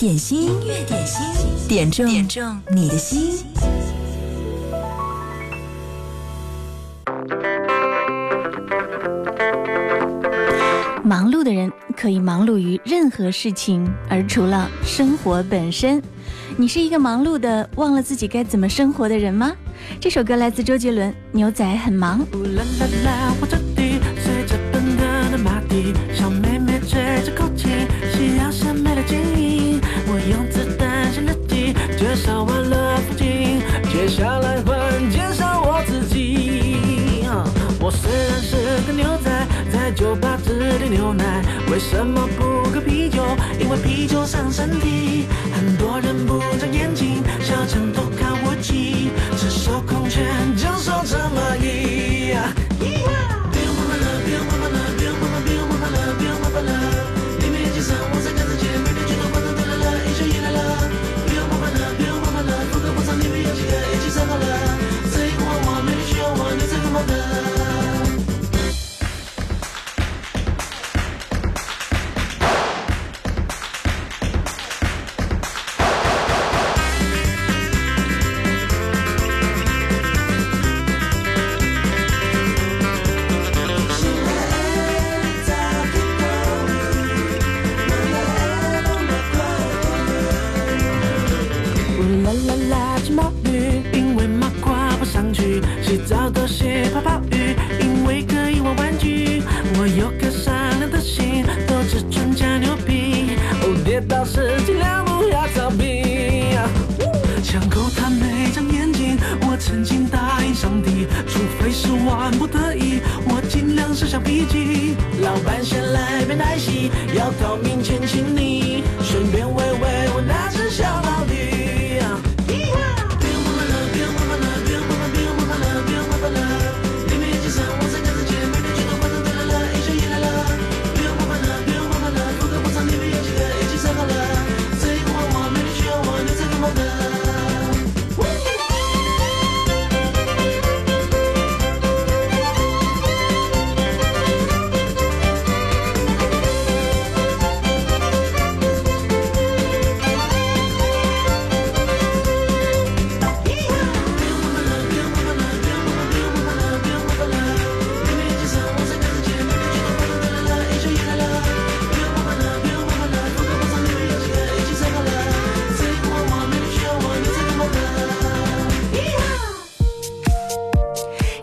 点心，乐点心，点中点中你的心。忙碌的人可以忙碌于任何事情，而除了生活本身，你是一个忙碌的、忘了自己该怎么生活的人吗？这首歌来自周杰伦，《牛仔很忙》。啦啦啦我下来换介绍我自己。我虽然是个牛仔，在酒吧只点牛奶，为什么不喝啤酒？因为啤酒伤身体。很多人不长眼睛，嚣张都看不起，赤少空拳，就收这么一。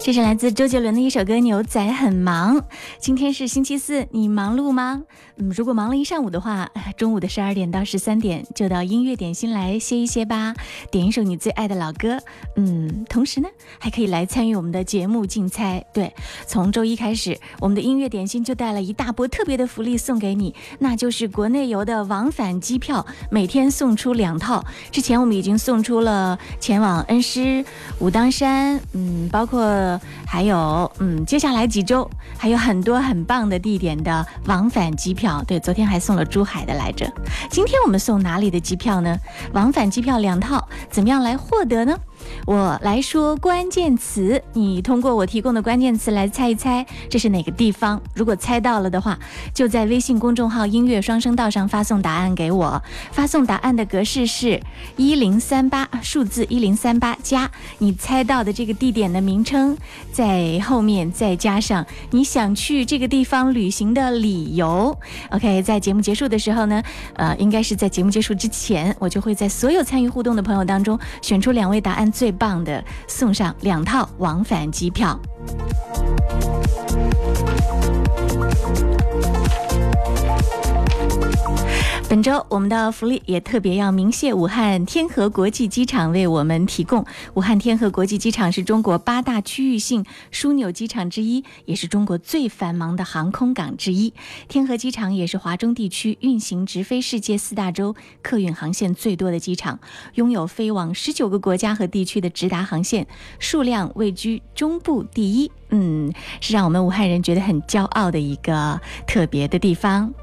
这是来自周杰伦的一首歌《牛仔很忙》。今天是星期四，你忙碌吗？嗯，如果忙了一上午的话，中午的十二点到十三点就到音乐点心来歇一歇吧，点一首你最爱的老歌。嗯，同时呢，还可以来参与我们的节目竞猜。对，从周一开始，我们的音乐点心就带了一大波特别的福利送给你，那就是国内游的往返机票，每天送出两套。之前我们已经送出了前往恩施、武当山，嗯，包括。还有，嗯，接下来几周还有很多很棒的地点的往返机票。对，昨天还送了珠海的来着。今天我们送哪里的机票呢？往返机票两套，怎么样来获得呢？我来说关键词，你通过我提供的关键词来猜一猜这是哪个地方。如果猜到了的话，就在微信公众号“音乐双声道”上发送答案给我。发送答案的格式是：一零三八数字一零三八加你猜到的这个地点的名称，在后面再加上你想去这个地方旅行的理由。OK，在节目结束的时候呢，呃，应该是在节目结束之前，我就会在所有参与互动的朋友当中选出两位答案。最棒的，送上两套往返机票。本周我们的福利也特别要鸣谢武汉天河国际机场为我们提供。武汉天河国际机场是中国八大区域性枢纽机场之一，也是中国最繁忙的航空港之一。天河机场也是华中地区运行直飞世界四大洲客运航线最多的机场，拥有飞往十九个国家和地区的直达航线，数量位居中部第一。嗯，是让我们武汉人觉得很骄傲的一个特别的地方。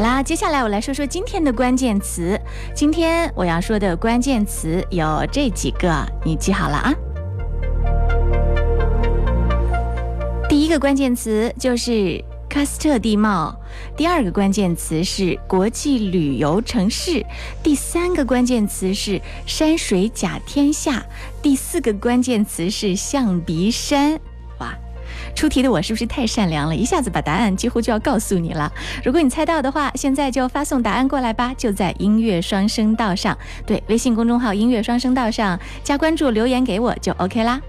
好啦，接下来我来说说今天的关键词。今天我要说的关键词有这几个，你记好了啊。第一个关键词就是喀斯特地貌，第二个关键词是国际旅游城市，第三个关键词是山水甲天下，第四个关键词是象鼻山。出题的我是不是太善良了？一下子把答案几乎就要告诉你了。如果你猜到的话，现在就发送答案过来吧。就在音乐双声道上，对，微信公众号“音乐双声道”上加关注，留言给我就 OK 啦。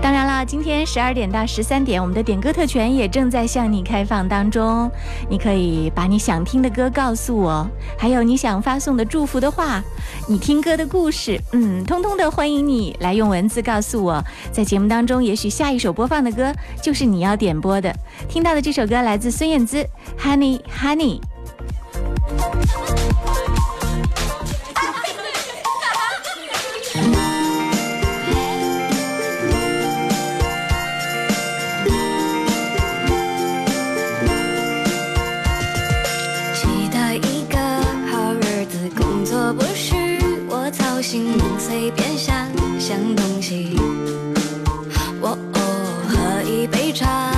当然啦，今天十二点到十三点，我们的点歌特权也正在向你开放当中。你可以把你想听的歌告诉我，还有你想发送的祝福的话，你听歌的故事，嗯，通通的欢迎你来用文字告诉我。在节目当中，也许下一首播放的歌就是你要点播的。听到的这首歌来自孙燕姿，《Honey Honey》。随便想想东西，哦，喝一杯茶。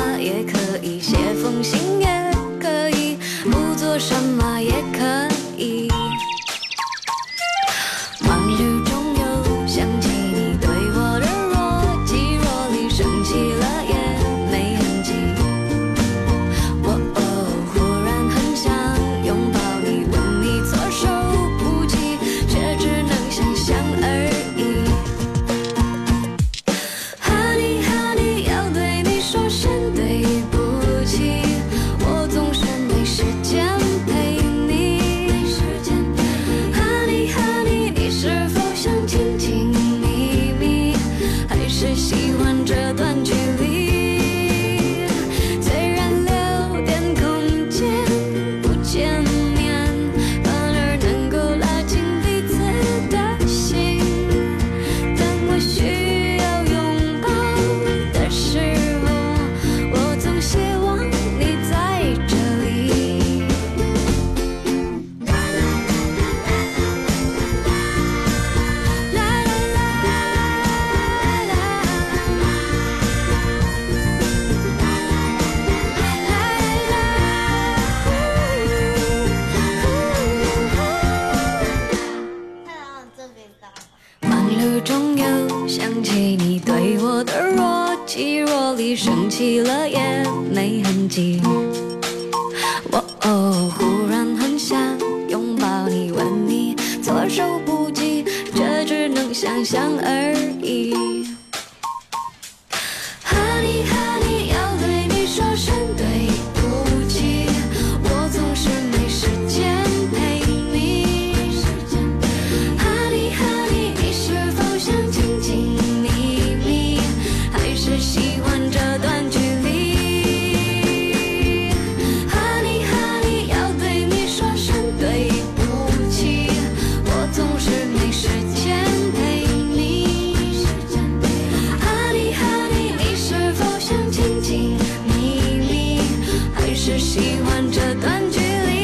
喜欢这段距离，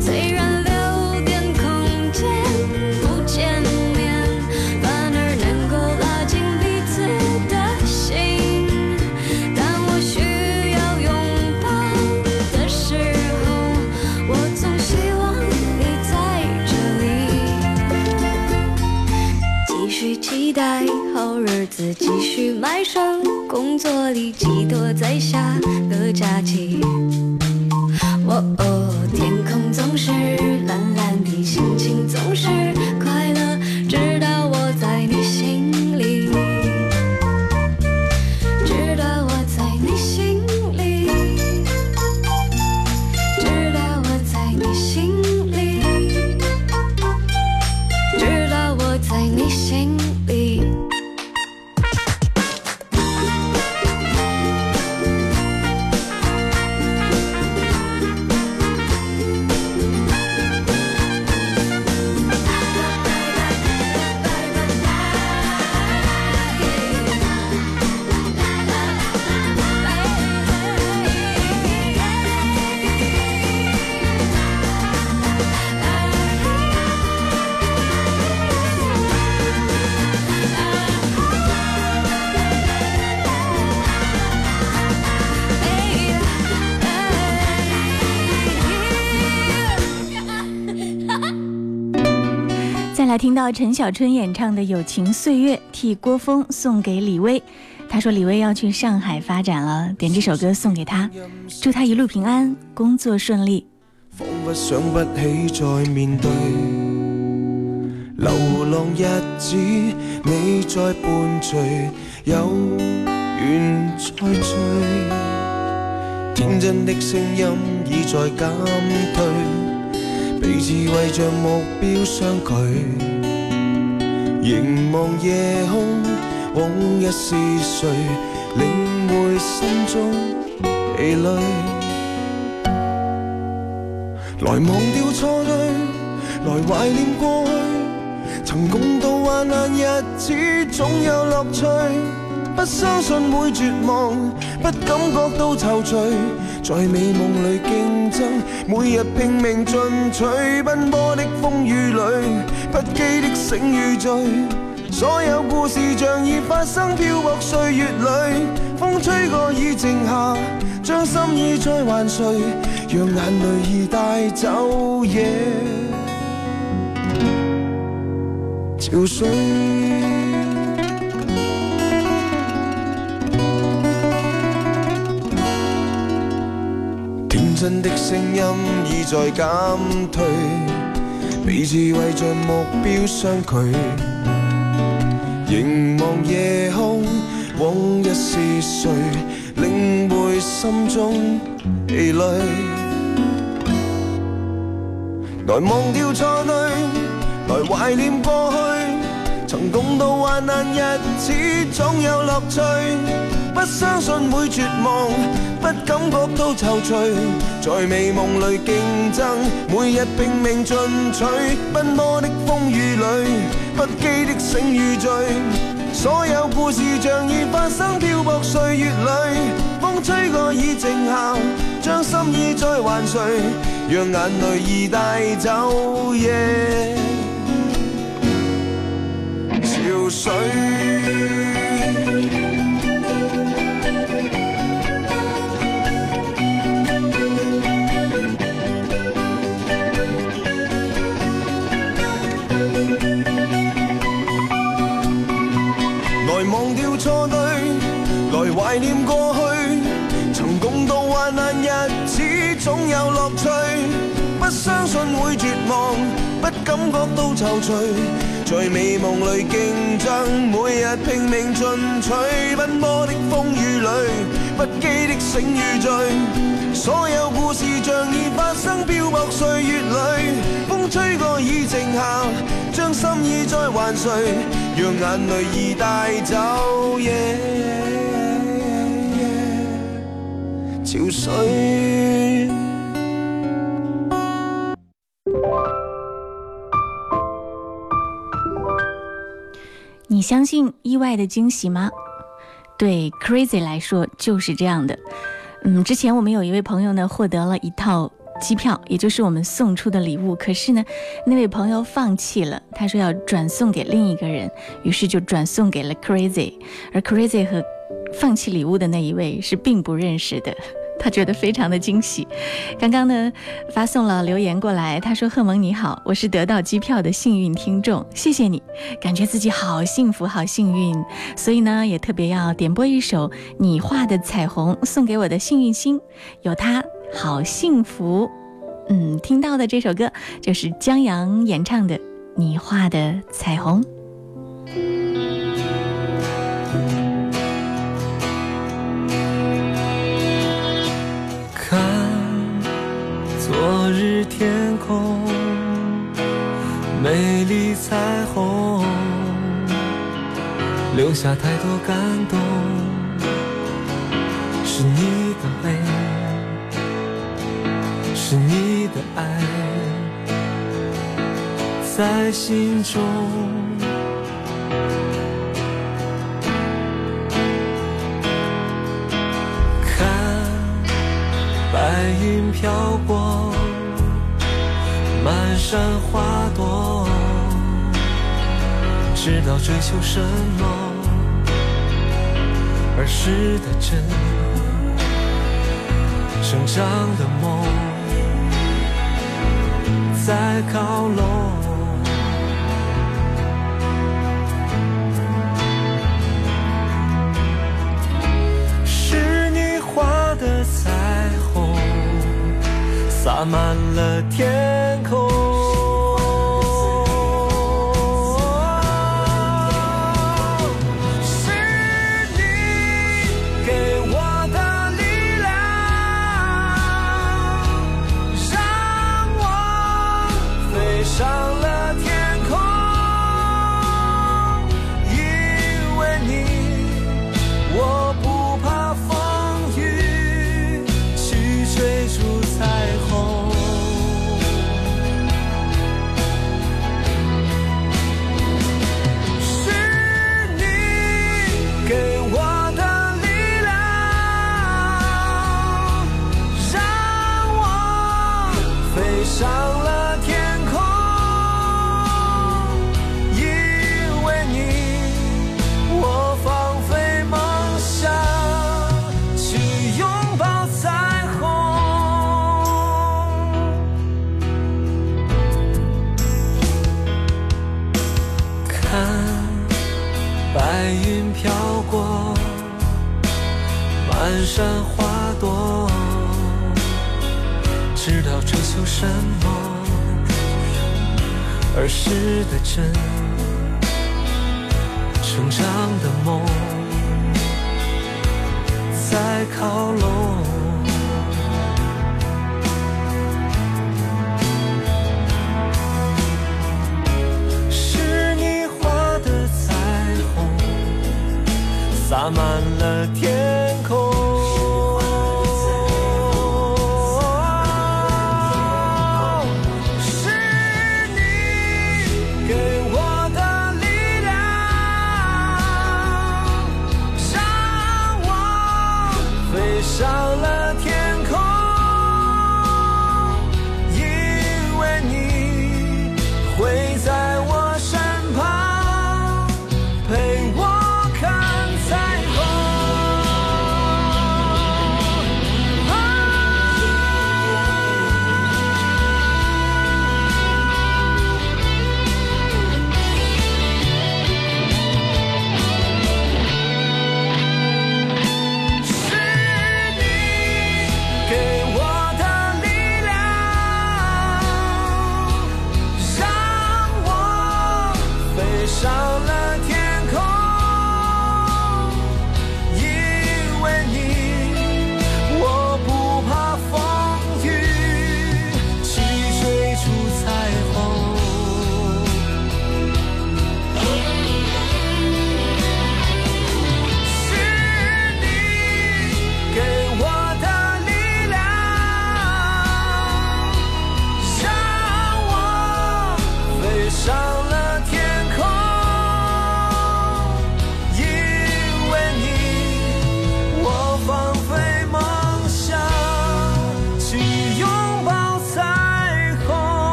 虽然留点空间不见面，反而能够拉近彼此的心。当我需要拥抱的时候，我总希望你在这里。继续期待好日子，继续埋身。工作里寄托在下个假期，哦哦，天空总是蓝蓝的，心情总是。来听到陈小春演唱的《友情岁月》，替郭峰送给李薇。他说李薇要去上海发展了，点这首歌送给他，祝他一路平安，工作顺利。仿佛想不起再面对，流浪日子你在伴随，有缘再聚。天真的声音已在减退。彼此为着目标相距，凝望夜空，往日是谁领会心中疲累？来忘掉错对，来怀念过去，曾共渡患难日子，总有乐趣。不相信会绝望，不感觉到愁绪，在美梦里竞争，每日拼命进取，奔波的风雨里，不羁的醒与醉，所有故事像已发生，飘泊岁月里，风吹过已静下，将心意再还谁？让眼泪已带走夜憔悴。真的声音已在减退，彼此为着目标相距。凝望夜空，往日是谁领会心中疲累？来忘掉错对，来怀念过去，曾共度患难日子总有乐趣，不相信会绝望。不感覺到憔悴，在美夢裏競爭，每日拼命進取，奔波的風雨裏，不羁的醒與醉，所有故事像已發生，漂泊歲月裏，風吹過已靜下，將心意再還誰？讓眼淚已帶走夜潮水。怀念过去，曾共渡患难日子，总有乐趣。不相信会绝望，不感觉都愁绪。在美梦里竞争，每日拼命进取。奔波的风雨里，不羁的醒与醉。所有故事像已发生，漂泊岁月里，风吹过已静下，将心意再还谁？让眼泪已带走。水。你相信意外的惊喜吗？对 Crazy 来说就是这样的。嗯，之前我们有一位朋友呢，获得了一套机票，也就是我们送出的礼物。可是呢，那位朋友放弃了，他说要转送给另一个人，于是就转送给了 Crazy。而 Crazy 和放弃礼物的那一位是并不认识的。他觉得非常的惊喜，刚刚呢发送了留言过来，他说：“贺蒙你好，我是得到机票的幸运听众，谢谢你，感觉自己好幸福，好幸运，所以呢也特别要点播一首你画的彩虹，送给我的幸运星，有他好幸福。”嗯，听到的这首歌就是江阳演唱的《你画的彩虹》。彩虹留下太多感动，是你的泪，是你的爱，在心中。看白云飘过，满山花朵。知道追求什么，儿时的真，生长的梦在靠拢，是你画的彩虹，洒满了天空。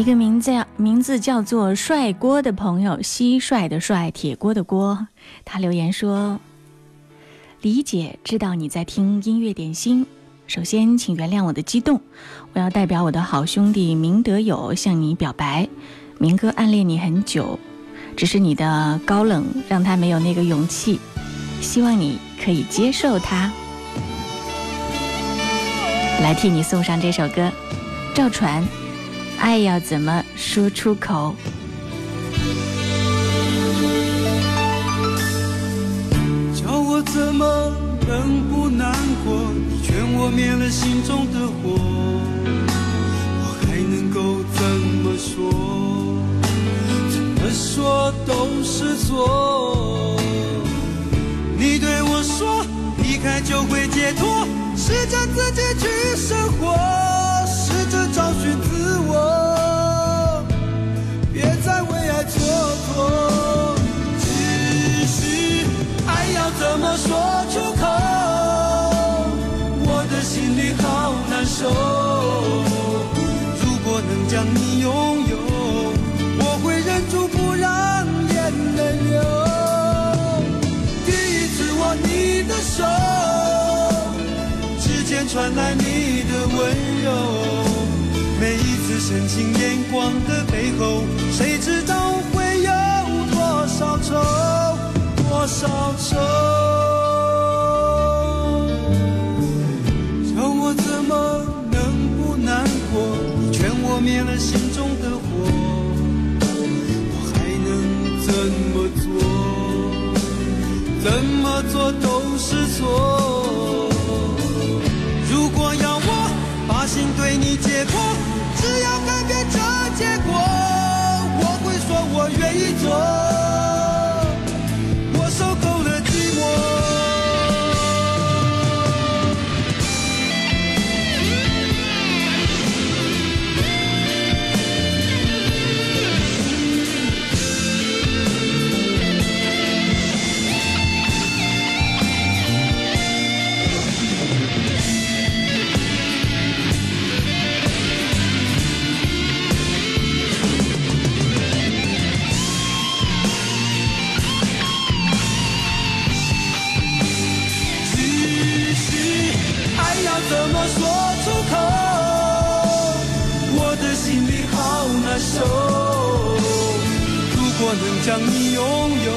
一个名字名字叫做帅锅的朋友，蟋蟀的帅，铁锅的锅，他留言说：“李姐，知道你在听音乐点心，首先请原谅我的激动，我要代表我的好兄弟明德友向你表白，明哥暗恋你很久，只是你的高冷让他没有那个勇气，希望你可以接受他，来替你送上这首歌，赵传。”爱要怎么说出口？叫我怎么能不难过？你劝我灭了心中的火，我还能够怎么说？怎么说都是错。你对我说，离开就会解脱，试着自己去生活，试着找寻自。说出口，我的心里好难受。如果能将你拥有，我会忍住不让眼泪流。第一次握你的手，指尖传来你的温柔。每一次深情眼光的背后，谁知道会有多少愁？少愁，叫我怎么能不难过？你劝我灭了心中的火，我还能怎么做？怎么做都是错。如果要我把心对你解剖，只要改变这结果，我会说我愿意做。怎么说出口？我的心里好难受。如果能将你拥有，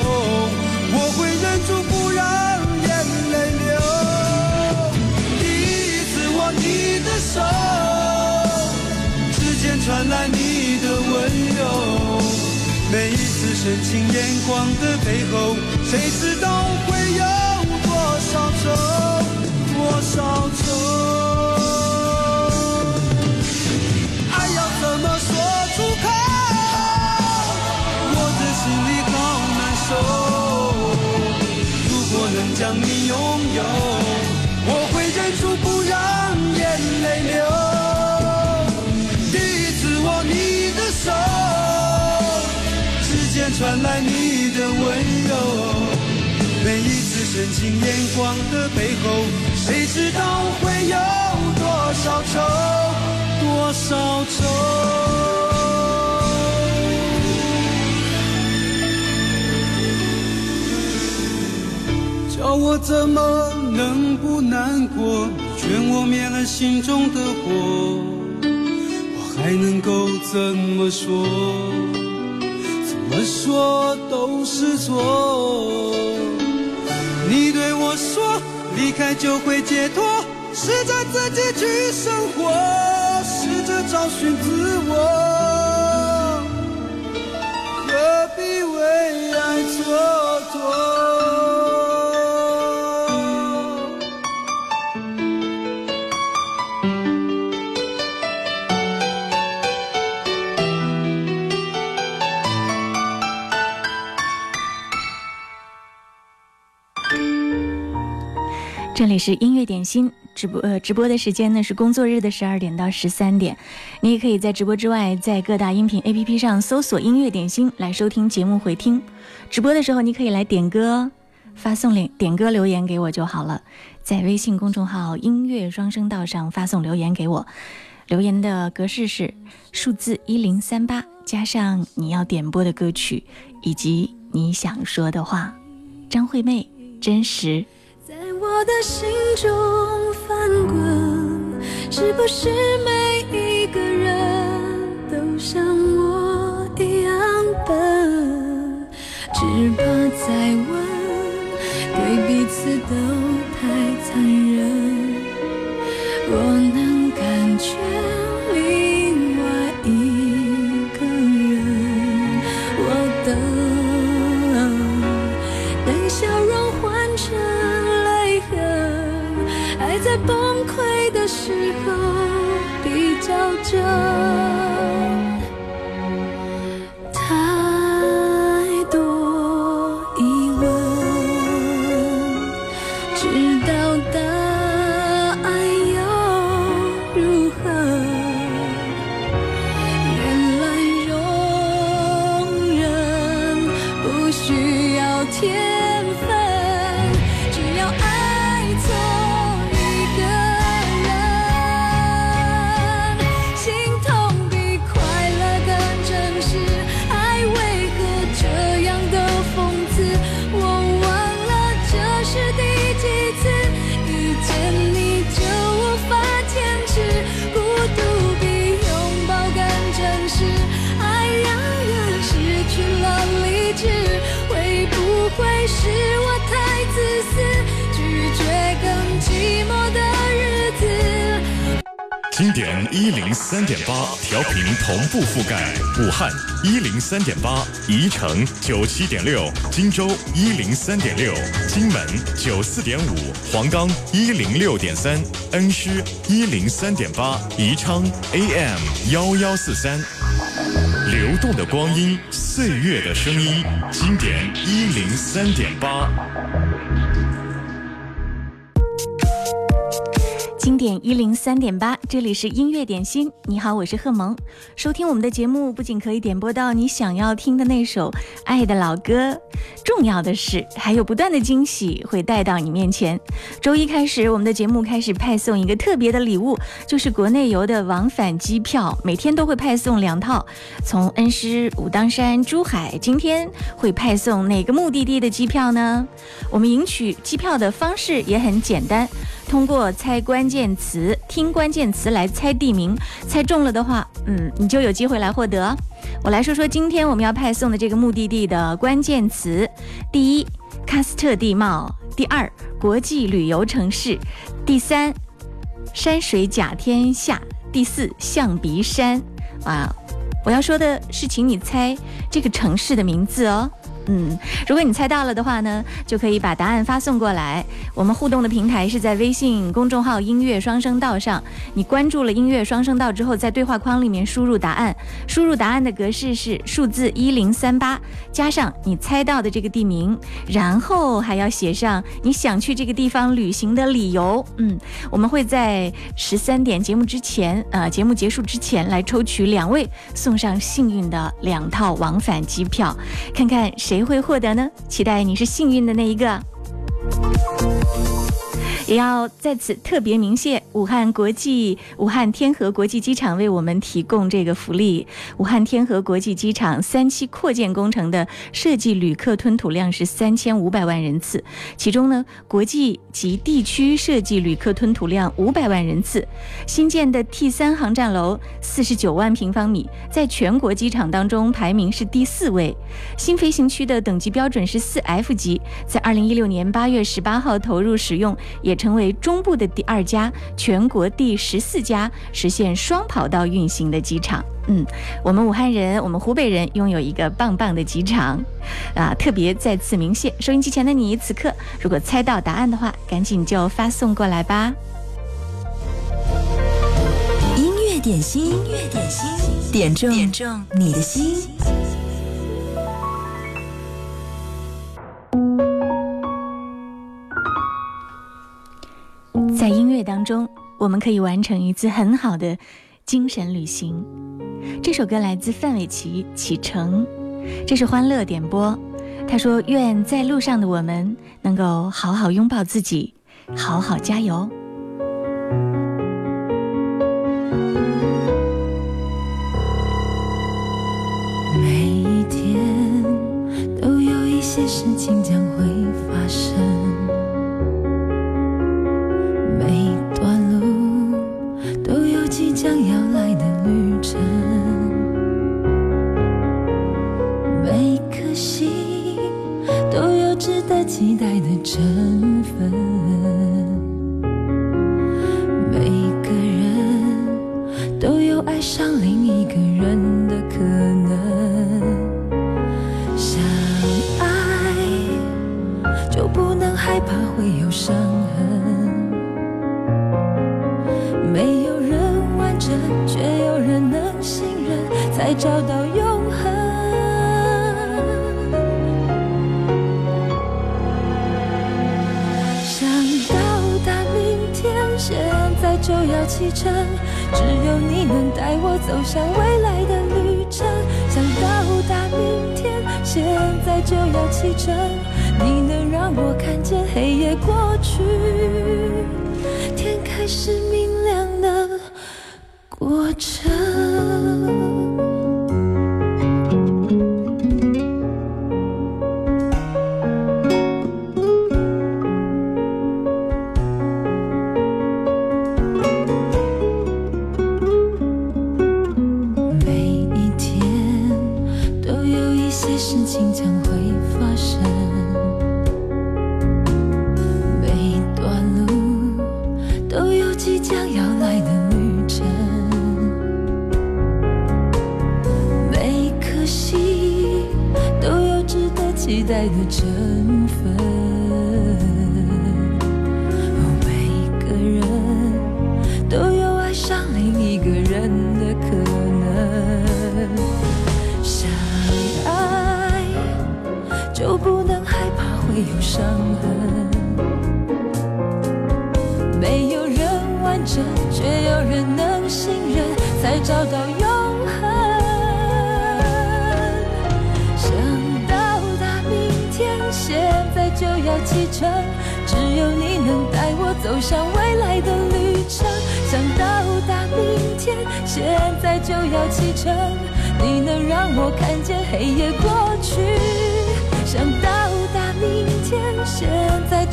我会忍住不让眼泪流。第一次握你的手，指尖传来你的温柔。每一次深情眼光的背后，谁知道会有多少愁，多少愁。将你拥有，我会忍住不让眼泪流。第一次握你的手，指尖传来你的温柔。每一次深情眼光的背后，谁知道会有多少愁，多少愁。我怎么能不难过？你劝我灭了心中的火，我还能够怎么说？怎么说都是错。你对我说，离开就会解脱，试着自己去生活，试着找寻自我，何必为爱错？也是音乐点心直播，呃，直播的时间呢是工作日的十二点到十三点。你也可以在直播之外，在各大音频 APP 上搜索“音乐点心”来收听节目回听。直播的时候，你可以来点歌，发送点点歌留言给我就好了。在微信公众号“音乐双声道”上发送留言给我，留言的格式是数字一零三八加上你要点播的歌曲以及你想说的话。张惠妹，真实。我的心中翻滚，是不是每一个人都像我一样笨？只怕再问，对彼此都太残忍。我能感觉。同步覆盖武汉一零三点八，宜城九七点六，荆州一零三点六，荆门九四点五，黄冈一零六点三，恩施一零三点八，宜昌 AM 幺幺四三，流动的光阴，岁月的声音，经典一零三点八。经典一零三点八，这里是音乐点心。你好，我是贺萌。收听我们的节目，不仅可以点播到你想要听的那首爱的老歌，重要的是还有不断的惊喜会带到你面前。周一开始，我们的节目开始派送一个特别的礼物，就是国内游的往返机票，每天都会派送两套。从恩施、武当山、珠海，今天会派送哪个目的地的机票呢？我们赢取机票的方式也很简单。通过猜关键词、听关键词来猜地名，猜中了的话，嗯，你就有机会来获得。我来说说今天我们要派送的这个目的地的关键词：第一，喀斯特地貌；第二，国际旅游城市；第三，山水甲天下；第四，象鼻山。啊，我要说的是，请你猜这个城市的名字哦。嗯，如果你猜到了的话呢，就可以把答案发送过来。我们互动的平台是在微信公众号“音乐双声道”上。你关注了“音乐双声道”之后，在对话框里面输入答案。输入答案的格式是数字一零三八加上你猜到的这个地名，然后还要写上你想去这个地方旅行的理由。嗯，我们会在十三点节目之前，啊，节目结束之前来抽取两位，送上幸运的两套往返机票，看看谁。谁会获得呢？期待你是幸运的那一个。也要在此特别鸣谢武汉国际、武汉天河国际机场为我们提供这个福利。武汉天河国际机场三期扩建工程的设计旅客吞吐量是三千五百万人次，其中呢，国际及地区设计旅客吞吐量五百万人次。新建的 T 三航站楼四十九万平方米，在全国机场当中排名是第四位。新飞行区的等级标准是四 F 级，在二零一六年八月十八号投入使用，也。成为中部的第二家，全国第十四家实现双跑道运行的机场。嗯，我们武汉人，我们湖北人拥有一个棒棒的机场，啊，特别在此鸣谢。收音机前的你，此刻如果猜到答案的话，赶紧就发送过来吧。音乐点心，音乐点心，点中点中你的心。在音乐当中，我们可以完成一次很好的精神旅行。这首歌来自范玮琪，《启程》，这是欢乐点播。他说：“愿在路上的我们能够好好拥抱自己，好好加油。”每一天都有一些事情将会。你能让我看见黑夜过去，天开始明亮的过程。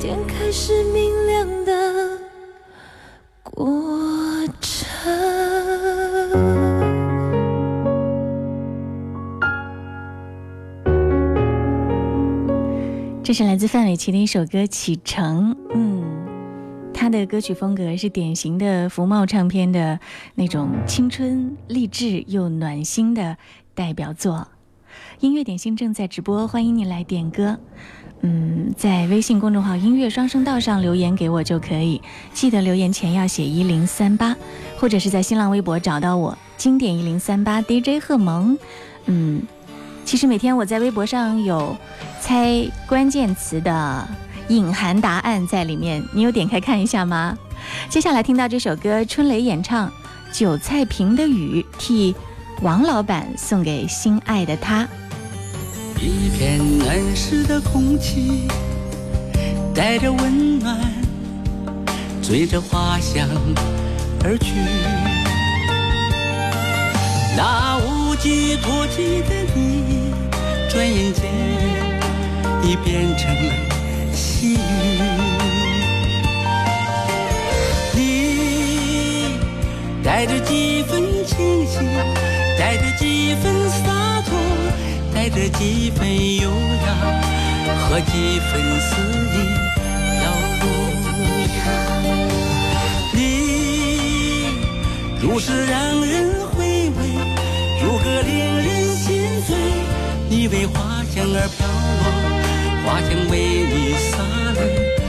天开始明亮的过程。这是来自范玮琪的一首歌《启程》。嗯，他的歌曲风格是典型的福茂唱片的那种青春励志又暖心的代表作。音乐点心正在直播，欢迎你来点歌。嗯，在微信公众号“音乐双声道”上留言给我就可以，记得留言前要写一零三八，或者是在新浪微博找到我“经典一零三八 DJ 贺萌”。嗯，其实每天我在微博上有猜关键词的隐含答案在里面，你有点开看一下吗？接下来听到这首歌，春雷演唱《韭菜坪的雨》，替王老板送给心爱的他。一片暖湿的空气，带着温暖，追着花香而去。那无际无际的你，转眼间已变成了细雨。你带着几分清醒，带着几分。洒。带着几分优雅和几分思意，飘落。你，如是让人回味，如何令人心醉？你为花香而飘落，花香为你洒泪。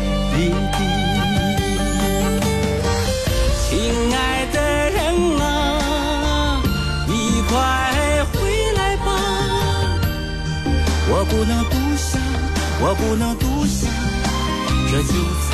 我不能独享这就。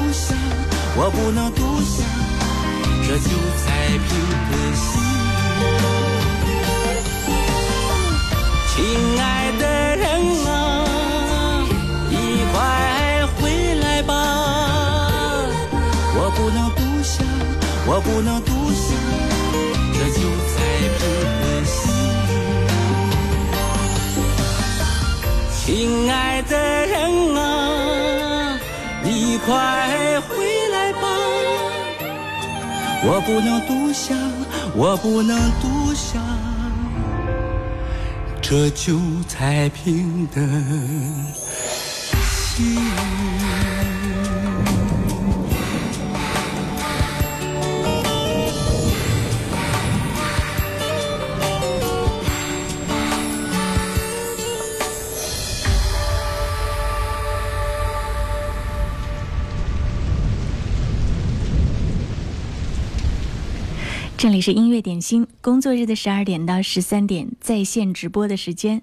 独想，我不能独想这就彩平的心。亲爱的人啊，你快回来吧！我不能独想，我不能独想这九彩平的西亲爱的人啊。快回来吧！我不能独享，我不能独享这九彩平等。这里是音乐点心，工作日的十二点到十三点在线直播的时间，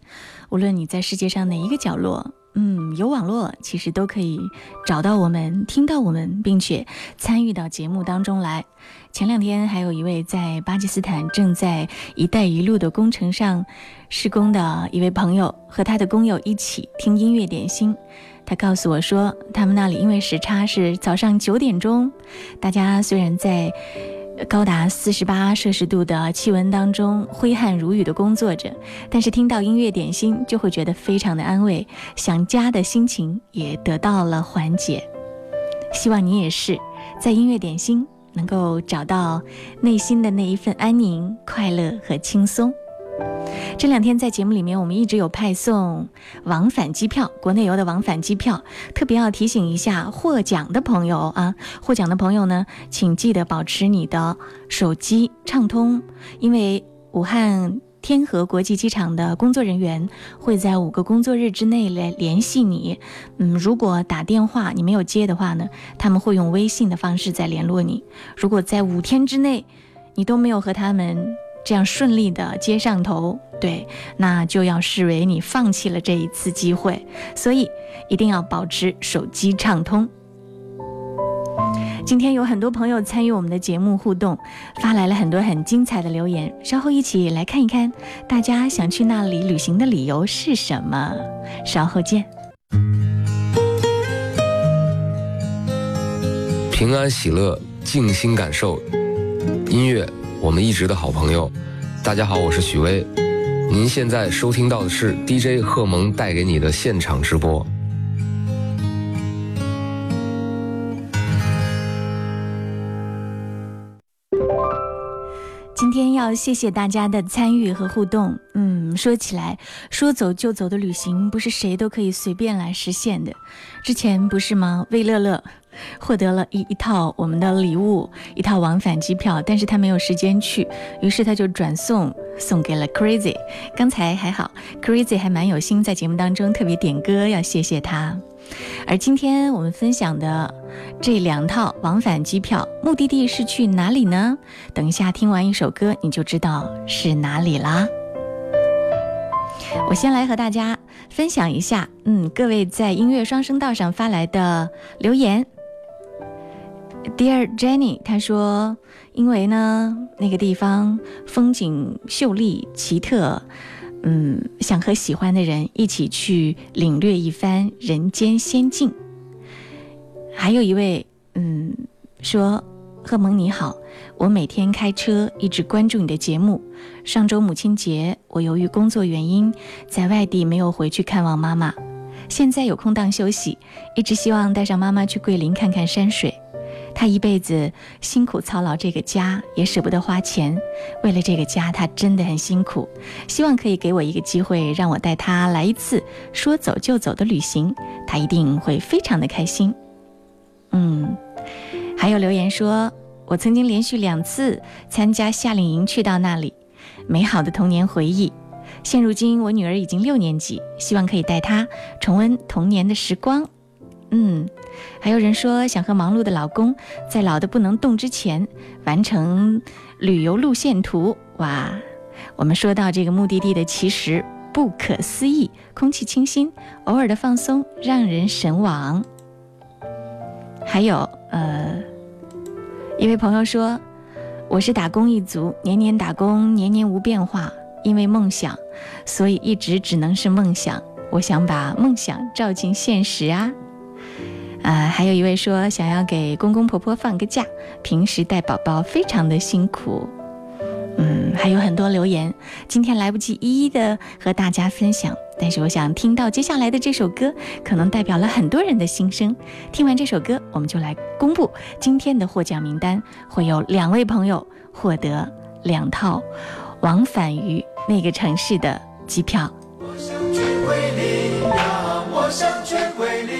无论你在世界上哪一个角落，嗯，有网络其实都可以找到我们，听到我们，并且参与到节目当中来。前两天还有一位在巴基斯坦正在“一带一路”的工程上施工的一位朋友和他的工友一起听音乐点心，他告诉我说，他们那里因为时差是早上九点钟，大家虽然在。高达四十八摄氏度的气温当中挥汗如雨的工作着，但是听到音乐点心就会觉得非常的安慰，想家的心情也得到了缓解。希望你也是在音乐点心能够找到内心的那一份安宁、快乐和轻松。这两天在节目里面，我们一直有派送往返机票，国内游的往返机票。特别要提醒一下获奖的朋友啊，获奖的朋友呢，请记得保持你的手机畅通，因为武汉天河国际机场的工作人员会在五个工作日之内来联系你。嗯，如果打电话你没有接的话呢，他们会用微信的方式再联络你。如果在五天之内，你都没有和他们。这样顺利的接上头，对，那就要视为你放弃了这一次机会，所以一定要保持手机畅通。今天有很多朋友参与我们的节目互动，发来了很多很精彩的留言，稍后一起来看一看大家想去那里旅行的理由是什么。稍后见。平安喜乐，静心感受音乐。我们一直的好朋友，大家好，我是许巍。您现在收听到的是 DJ 贺萌带给你的现场直播。今天要谢谢大家的参与和互动。嗯，说起来，说走就走的旅行不是谁都可以随便来实现的。之前不是吗？魏乐乐。获得了一一套我们的礼物，一套往返机票，但是他没有时间去，于是他就转送送给了 Crazy。刚才还好，Crazy 还蛮有心，在节目当中特别点歌要谢谢他。而今天我们分享的这两套往返机票，目的地是去哪里呢？等一下听完一首歌，你就知道是哪里啦。我先来和大家分享一下，嗯，各位在音乐双声道上发来的留言。Dear Jenny，他说：“因为呢，那个地方风景秀丽奇特，嗯，想和喜欢的人一起去领略一番人间仙境。”还有一位，嗯，说：“贺蒙你好，我每天开车一直关注你的节目。上周母亲节，我由于工作原因在外地没有回去看望妈妈，现在有空档休息，一直希望带上妈妈去桂林看看山水。”他一辈子辛苦操劳这个家，也舍不得花钱。为了这个家，他真的很辛苦。希望可以给我一个机会，让我带他来一次说走就走的旅行，他一定会非常的开心。嗯，还有留言说，我曾经连续两次参加夏令营去到那里，美好的童年回忆。现如今我女儿已经六年级，希望可以带她重温童年的时光。嗯，还有人说想和忙碌的老公在老的不能动之前完成旅游路线图。哇，我们说到这个目的地的其实不可思议，空气清新，偶尔的放松让人神往。还有呃，一位朋友说我是打工一族，年年打工年年无变化，因为梦想，所以一直只能是梦想。我想把梦想照进现实啊。呃，还有一位说想要给公公婆婆放个假，平时带宝宝非常的辛苦。嗯，还有很多留言，今天来不及一一的和大家分享，但是我想听到接下来的这首歌，可能代表了很多人的心声。听完这首歌，我们就来公布今天的获奖名单，会有两位朋友获得两套往返于那个城市的机票。我我想想去去桂桂林林。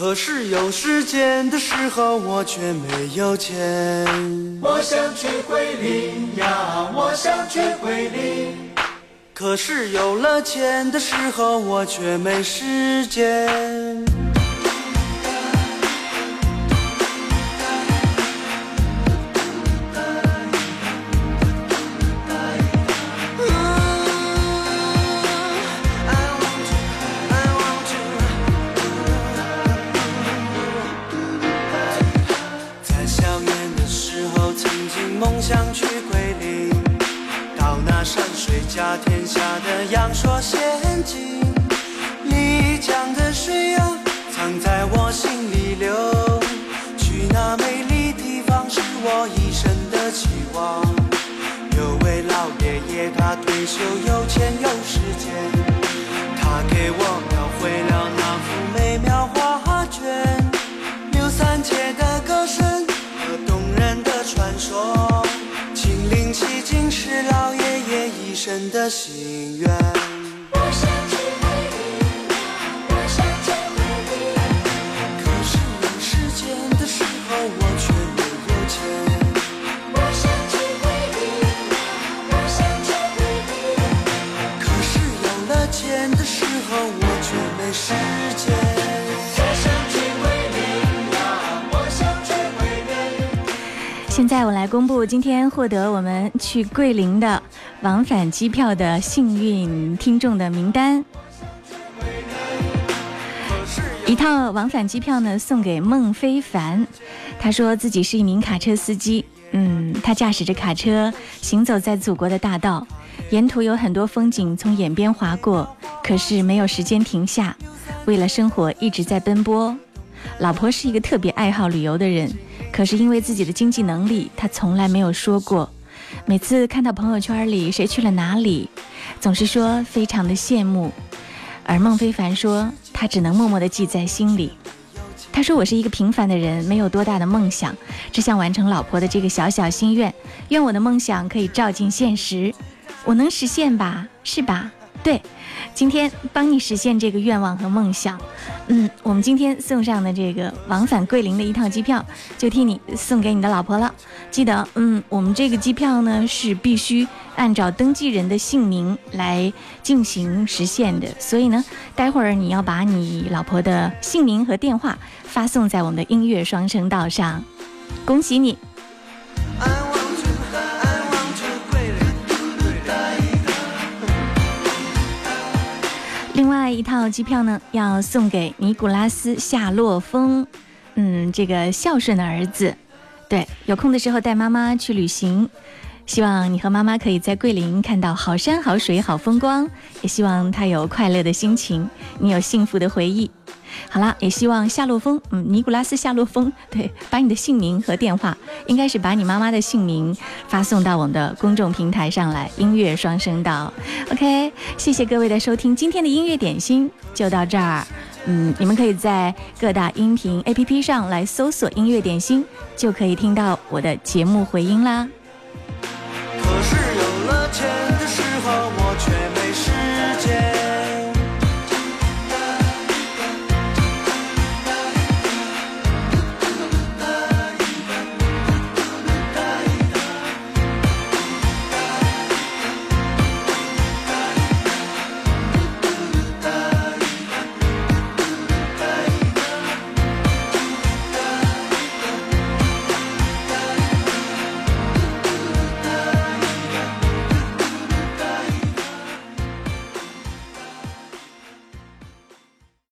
可是有时间的时候，我却没有钱。我想去桂林呀，我想去桂林。可是有了钱的时候，我却没时间。我来公布今天获得我们去桂林的往返机票的幸运听众的名单。一套往返机票呢送给孟非凡，他说自己是一名卡车司机，嗯，他驾驶着卡车行走在祖国的大道，沿途有很多风景从眼边划过，可是没有时间停下，为了生活一直在奔波。老婆是一个特别爱好旅游的人。可是因为自己的经济能力，他从来没有说过。每次看到朋友圈里谁去了哪里，总是说非常的羡慕。而孟非凡说，他只能默默的记在心里。他说：“我是一个平凡的人，没有多大的梦想，只想完成老婆的这个小小心愿。愿我的梦想可以照进现实，我能实现吧？是吧？对。”今天帮你实现这个愿望和梦想，嗯，我们今天送上的这个往返桂林的一套机票，就替你送给你的老婆了。记得，嗯，我们这个机票呢是必须按照登记人的姓名来进行实现的，所以呢，待会儿你要把你老婆的姓名和电话发送在我们的音乐双声道上。恭喜你！一套机票呢，要送给尼古拉斯夏洛峰，嗯，这个孝顺的儿子。对，有空的时候带妈妈去旅行，希望你和妈妈可以在桂林看到好山好水好风光，也希望他有快乐的心情，你有幸福的回忆。好啦，也希望夏洛峰，嗯，尼古拉斯夏洛峰，对，把你的姓名和电话，应该是把你妈妈的姓名发送到我们的公众平台上来。音乐双声道，OK，谢谢各位的收听，今天的音乐点心就到这儿。嗯，你们可以在各大音频 APP 上来搜索“音乐点心”，就可以听到我的节目回音啦。可是有了钱的时候，我却。